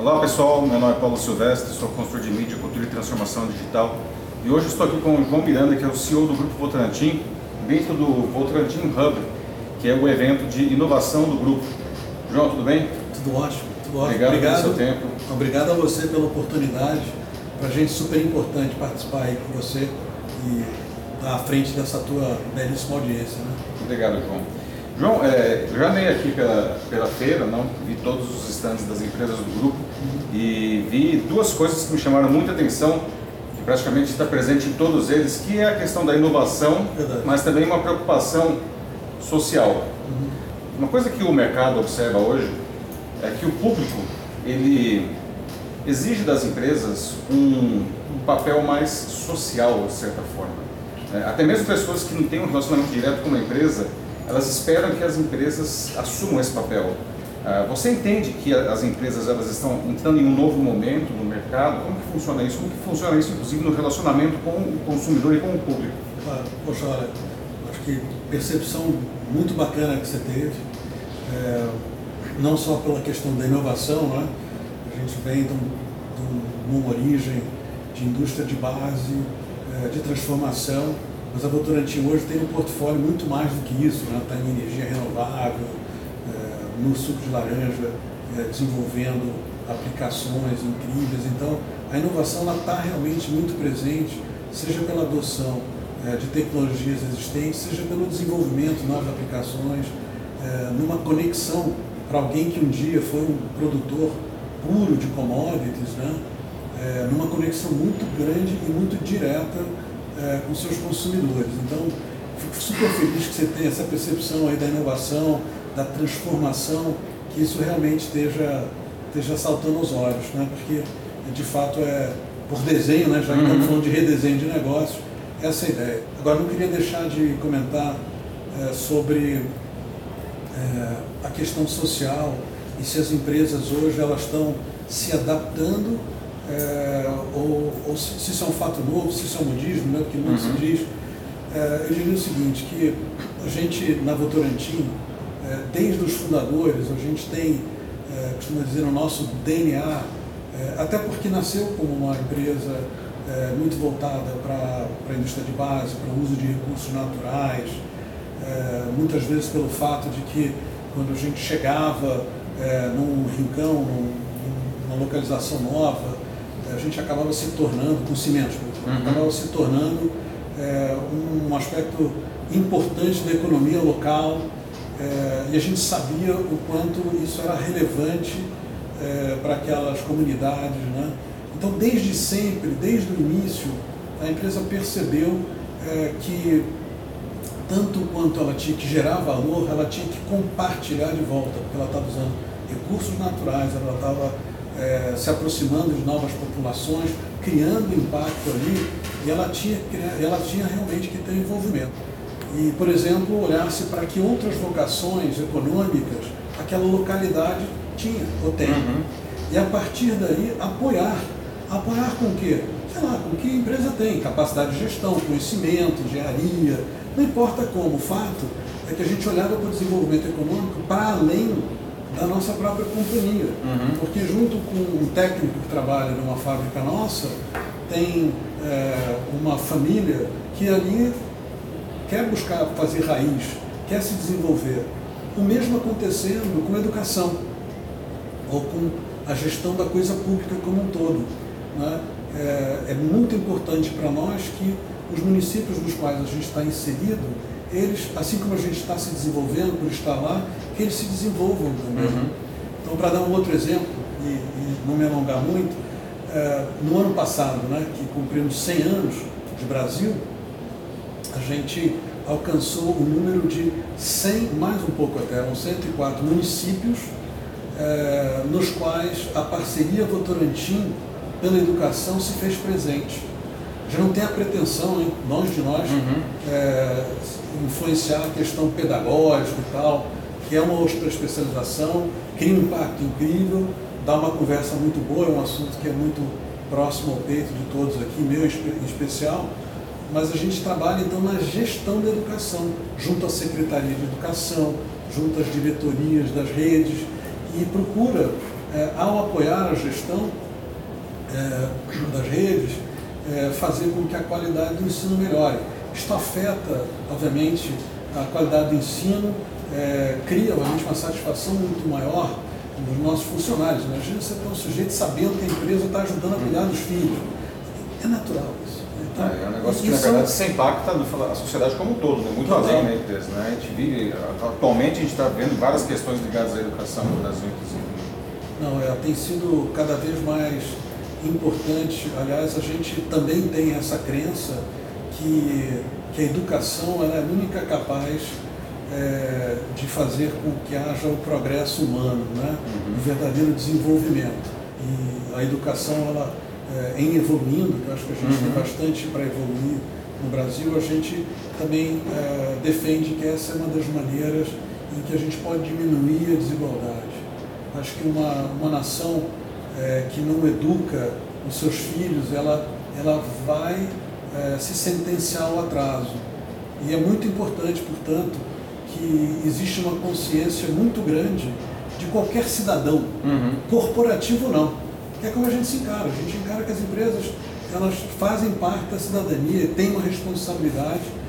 Olá pessoal, meu nome é Paulo Silvestre, sou consultor de mídia, cultura e transformação digital e hoje estou aqui com o João Miranda, que é o CEO do Grupo Votorantim, dentro do Votorantim Hub, que é o evento de inovação do grupo. João, tudo bem? Tudo ótimo, tudo ótimo. Obrigado, Obrigado pelo seu tempo. Obrigado a você pela oportunidade, para a gente super importante participar aí com você e estar à frente dessa tua belíssima audiência. Né? Obrigado, João. João, é, já andei aqui pela, pela feira, não? vi todos os estandes das empresas do grupo e vi duas coisas que me chamaram muita atenção, que praticamente está presente em todos eles, que é a questão da inovação, Verdade. mas também uma preocupação social. Uhum. Uma coisa que o mercado observa hoje é que o público ele exige das empresas um, um papel mais social, de certa forma. É, até mesmo pessoas que não têm um relacionamento direto com uma empresa, elas esperam que as empresas assumam esse papel. Ah, você entende que as empresas elas estão entrando em um novo momento no mercado? Como que funciona isso? Como que funciona isso, inclusive, no relacionamento com o consumidor e com o público? Poxa, olha, acho que percepção muito bacana que você teve, é, não só pela questão da inovação, né? a gente vem de, um, de uma origem de indústria de base, é, de transformação, mas a Votorantim hoje tem um portfólio muito mais do que isso, está né? Tá em energia renovável, é, no suco de laranja, é, desenvolvendo aplicações incríveis. Então, a inovação está realmente muito presente, seja pela adoção é, de tecnologias existentes, seja pelo desenvolvimento de novas aplicações, numa conexão para alguém que um dia foi um produtor puro de commodities, né? Numa conexão muito grande e muito direta é, com seus consumidores. Então, fico super feliz que você tenha essa percepção aí da inovação, da transformação, que isso realmente esteja, esteja saltando aos olhos, né? porque de fato é por desenho, né? já que uhum. estamos falando de redesenho de negócios, essa é a ideia. Agora, não queria deixar de comentar é, sobre é, a questão social e se as empresas hoje elas estão se adaptando é, ou, ou se, se, isso é um fato novo, se isso é um modismo, né, porque muito uhum. se diz. É, eu diria o seguinte, que a gente na Votorantim, é, desde os fundadores, a gente tem, é, costuma dizer, o nosso DNA, é, até porque nasceu como uma empresa é, muito voltada para a indústria de base, para o uso de recursos naturais, muitas vezes pelo fato de que quando a gente chegava num rincão, num, numa localização nova, a gente acabava se tornando, com cimentos, uhum. acabava se tornando é, um aspecto importante da economia local é, e a gente sabia o quanto isso era relevante é, para aquelas comunidades. Né? Então, desde sempre, desde o início, a empresa percebeu que tanto quanto ela tinha que gerar valor, ela tinha que compartilhar de volta, porque ela estava usando recursos naturais, ela estava é, se aproximando de novas populações, criando impacto ali, e ela tinha, ela tinha realmente que ter envolvimento. E, por exemplo, olhar-se para que outras vocações econômicas aquela localidade tinha ou tem. Uhum. E a partir daí apoiar. Apoiar com o quê? Sei lá, com que a empresa tem, capacidade de gestão, conhecimento, engenharia, não importa como. O fato é que a gente olhava para o desenvolvimento econômico para além da nossa própria companhia. Uhum. Porque junto com um técnico que trabalha numa fábrica nossa, tem é, uma família que ali quer buscar fazer raiz, quer se desenvolver. O mesmo acontecendo com a educação, ou com a gestão da coisa pública como um todo. Né? É, é muito importante para nós que os municípios nos quais a gente está inserido eles, assim como a gente está se desenvolvendo por estar lá, que eles se desenvolvam também. Uhum. Então, para dar um outro exemplo, e, e não me alongar muito, é, no ano passado, né, que cumprimos 100 anos de Brasil, a gente alcançou o número de 100, mais um pouco até, eram 104 municípios, é, nos quais a parceria Votorantim pela educação se fez presente. Já não tem a pretensão, hein, longe de nós, uhum. é, influenciar a questão pedagógica e tal, que é uma outra especialização, cria um impacto incrível, dá uma conversa muito boa, é um assunto que é muito próximo ao peito de todos aqui, meu em especial, mas a gente trabalha então na gestão da educação, junto à Secretaria de Educação, junto às diretorias das redes, e procura é, ao apoiar a gestão é, das redes, é, fazer com que a qualidade do ensino melhore. Isto afeta, obviamente, a qualidade do ensino, é, cria, obviamente, uma satisfação muito maior dos nossos funcionários. Imagina você ter um sujeito sabendo que a empresa está ajudando a cuidar dos filhos. É natural isso. Então, é, é um negócio que, na verdade, impacta a sociedade como um todo, né? muito além da empresa. Né? A gente vive, atualmente, a gente está vendo várias questões ligadas à educação no Brasil, inclusive. Não, é, tem sido cada vez mais importante. Aliás, a gente também tem essa crença que, que a educação é a única capaz é, de fazer com que haja o progresso humano, né? Uhum. o verdadeiro desenvolvimento. E a educação, ela, é, em evoluindo, que eu acho que a gente uhum. tem bastante para evoluir no Brasil, a gente também é, defende que essa é uma das maneiras em que a gente pode diminuir a desigualdade. Acho que uma, uma nação é, que não educa os seus filhos, ela, ela vai é, se sentenciar ao atraso. E é muito importante, portanto, que existe uma consciência muito grande de qualquer cidadão, uhum. corporativo ou não. Que é como a gente se encara. A gente encara que as empresas elas fazem parte da cidadania, têm uma responsabilidade.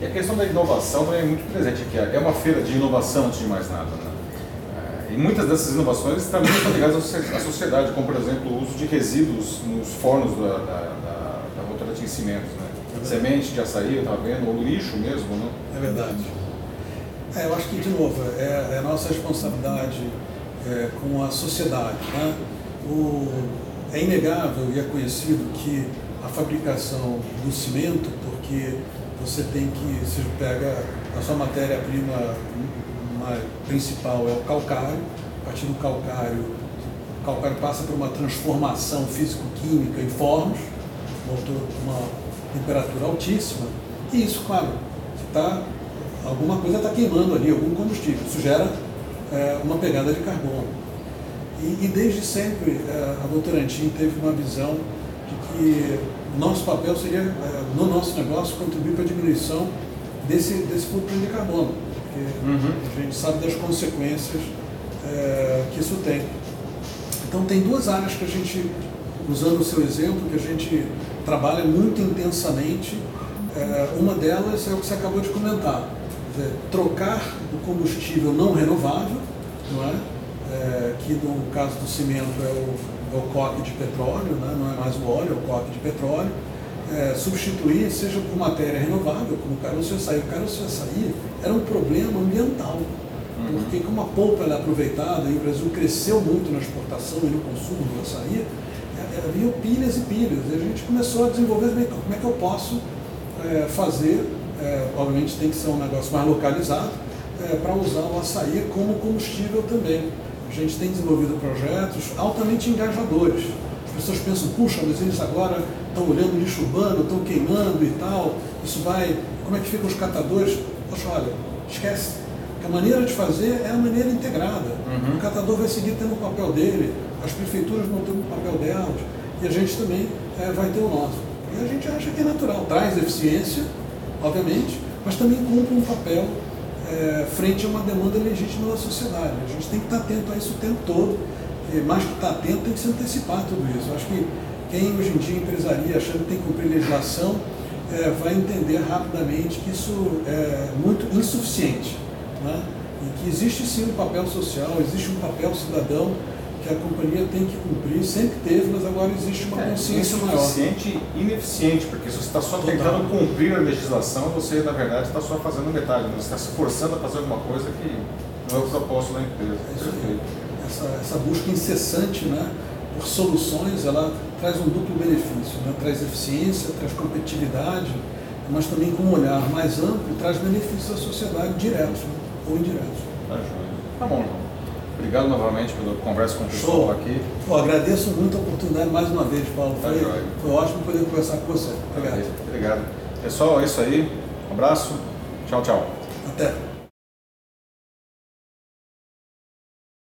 E a questão da inovação também é muito presente aqui. É uma feira de inovação, antes de mais nada. Né? E muitas dessas inovações também estão ligadas à sociedade, como por exemplo o uso de resíduos nos fornos da, da, da, da de cimentos. Né? É Semente de açaí, eu estava vendo, ou lixo mesmo. Né? É verdade. É, eu acho que, de novo, é, é a nossa responsabilidade é, com a sociedade. Né? O, é inegável e é conhecido que a fabricação do cimento, porque você tem que, se pega a sua matéria-prima principal é o calcário. A partir do calcário, o calcário passa por uma transformação físico-química em fornos, uma temperatura altíssima. E isso, claro, tá, alguma coisa está queimando ali, algum combustível. Isso gera é, uma pegada de carbono. E, e desde sempre é, a Votorantim teve uma visão de que nosso papel seria, é, no nosso negócio, contribuir para a diminuição desse, desse de carbono porque uhum. a gente sabe das consequências é, que isso tem. Então tem duas áreas que a gente, usando o seu exemplo, que a gente trabalha muito intensamente. É, uma delas é o que você acabou de comentar, dizer, trocar o combustível não renovável, não é? é? que no caso do cimento é o, é o coque de petróleo, né? não é mais o óleo, é o coque de petróleo, é, substituir, seja por matéria renovável, como o caroço de açaí. O caroço de açaí era um problema ambiental, uhum. porque como a polpa é aproveitada e o Brasil cresceu muito na exportação e no consumo do açaí, é, é, havia pilhas e pilhas. E a gente começou a desenvolver, como é que eu posso é, fazer, é, obviamente tem que ser um negócio mais localizado, é, para usar o açaí como combustível também. A gente tem desenvolvido projetos altamente engajadores pessoas pensam, puxa, mas eles agora estão olhando lixo urbano, estão queimando e tal, isso vai. Como é que ficam os catadores? Poxa, olha, esquece. a maneira de fazer é a maneira integrada. Uhum. O catador vai seguir tendo o papel dele, as prefeituras vão ter o papel delas, e a gente também é, vai ter o nosso. E a gente acha que é natural, traz eficiência, obviamente, mas também cumpre um papel é, frente a uma demanda legítima da sociedade. A gente tem que estar atento a isso o tempo todo mais que está atento, tem que se antecipar tudo isso. Eu acho que quem hoje em dia empresaria achando que tem que cumprir legislação é, vai entender rapidamente que isso é muito insuficiente. Né? E que existe sim um papel social, existe um papel cidadão que a companhia tem que cumprir, sempre teve, mas agora existe uma é, consciência maior. Insuficiente e ineficiente, porque se você está só Total. tentando cumprir a legislação, você na verdade está só fazendo metade, né? você está se forçando a fazer alguma coisa que não é o propósito da empresa. É essa, essa busca incessante né, por soluções, ela traz um duplo benefício, né? traz eficiência, traz competitividade, mas também com um olhar mais amplo, traz benefícios à sociedade diretos né? ou indiretos. Tá, tá bom. Obrigado novamente pela conversa com o pessoal Show. aqui. Pô, agradeço muito a oportunidade mais uma vez, Paulo. Tá foi, foi ótimo poder conversar com você. Obrigado. Obrigado. Pessoal, é isso aí. Um abraço. Tchau, tchau. Até.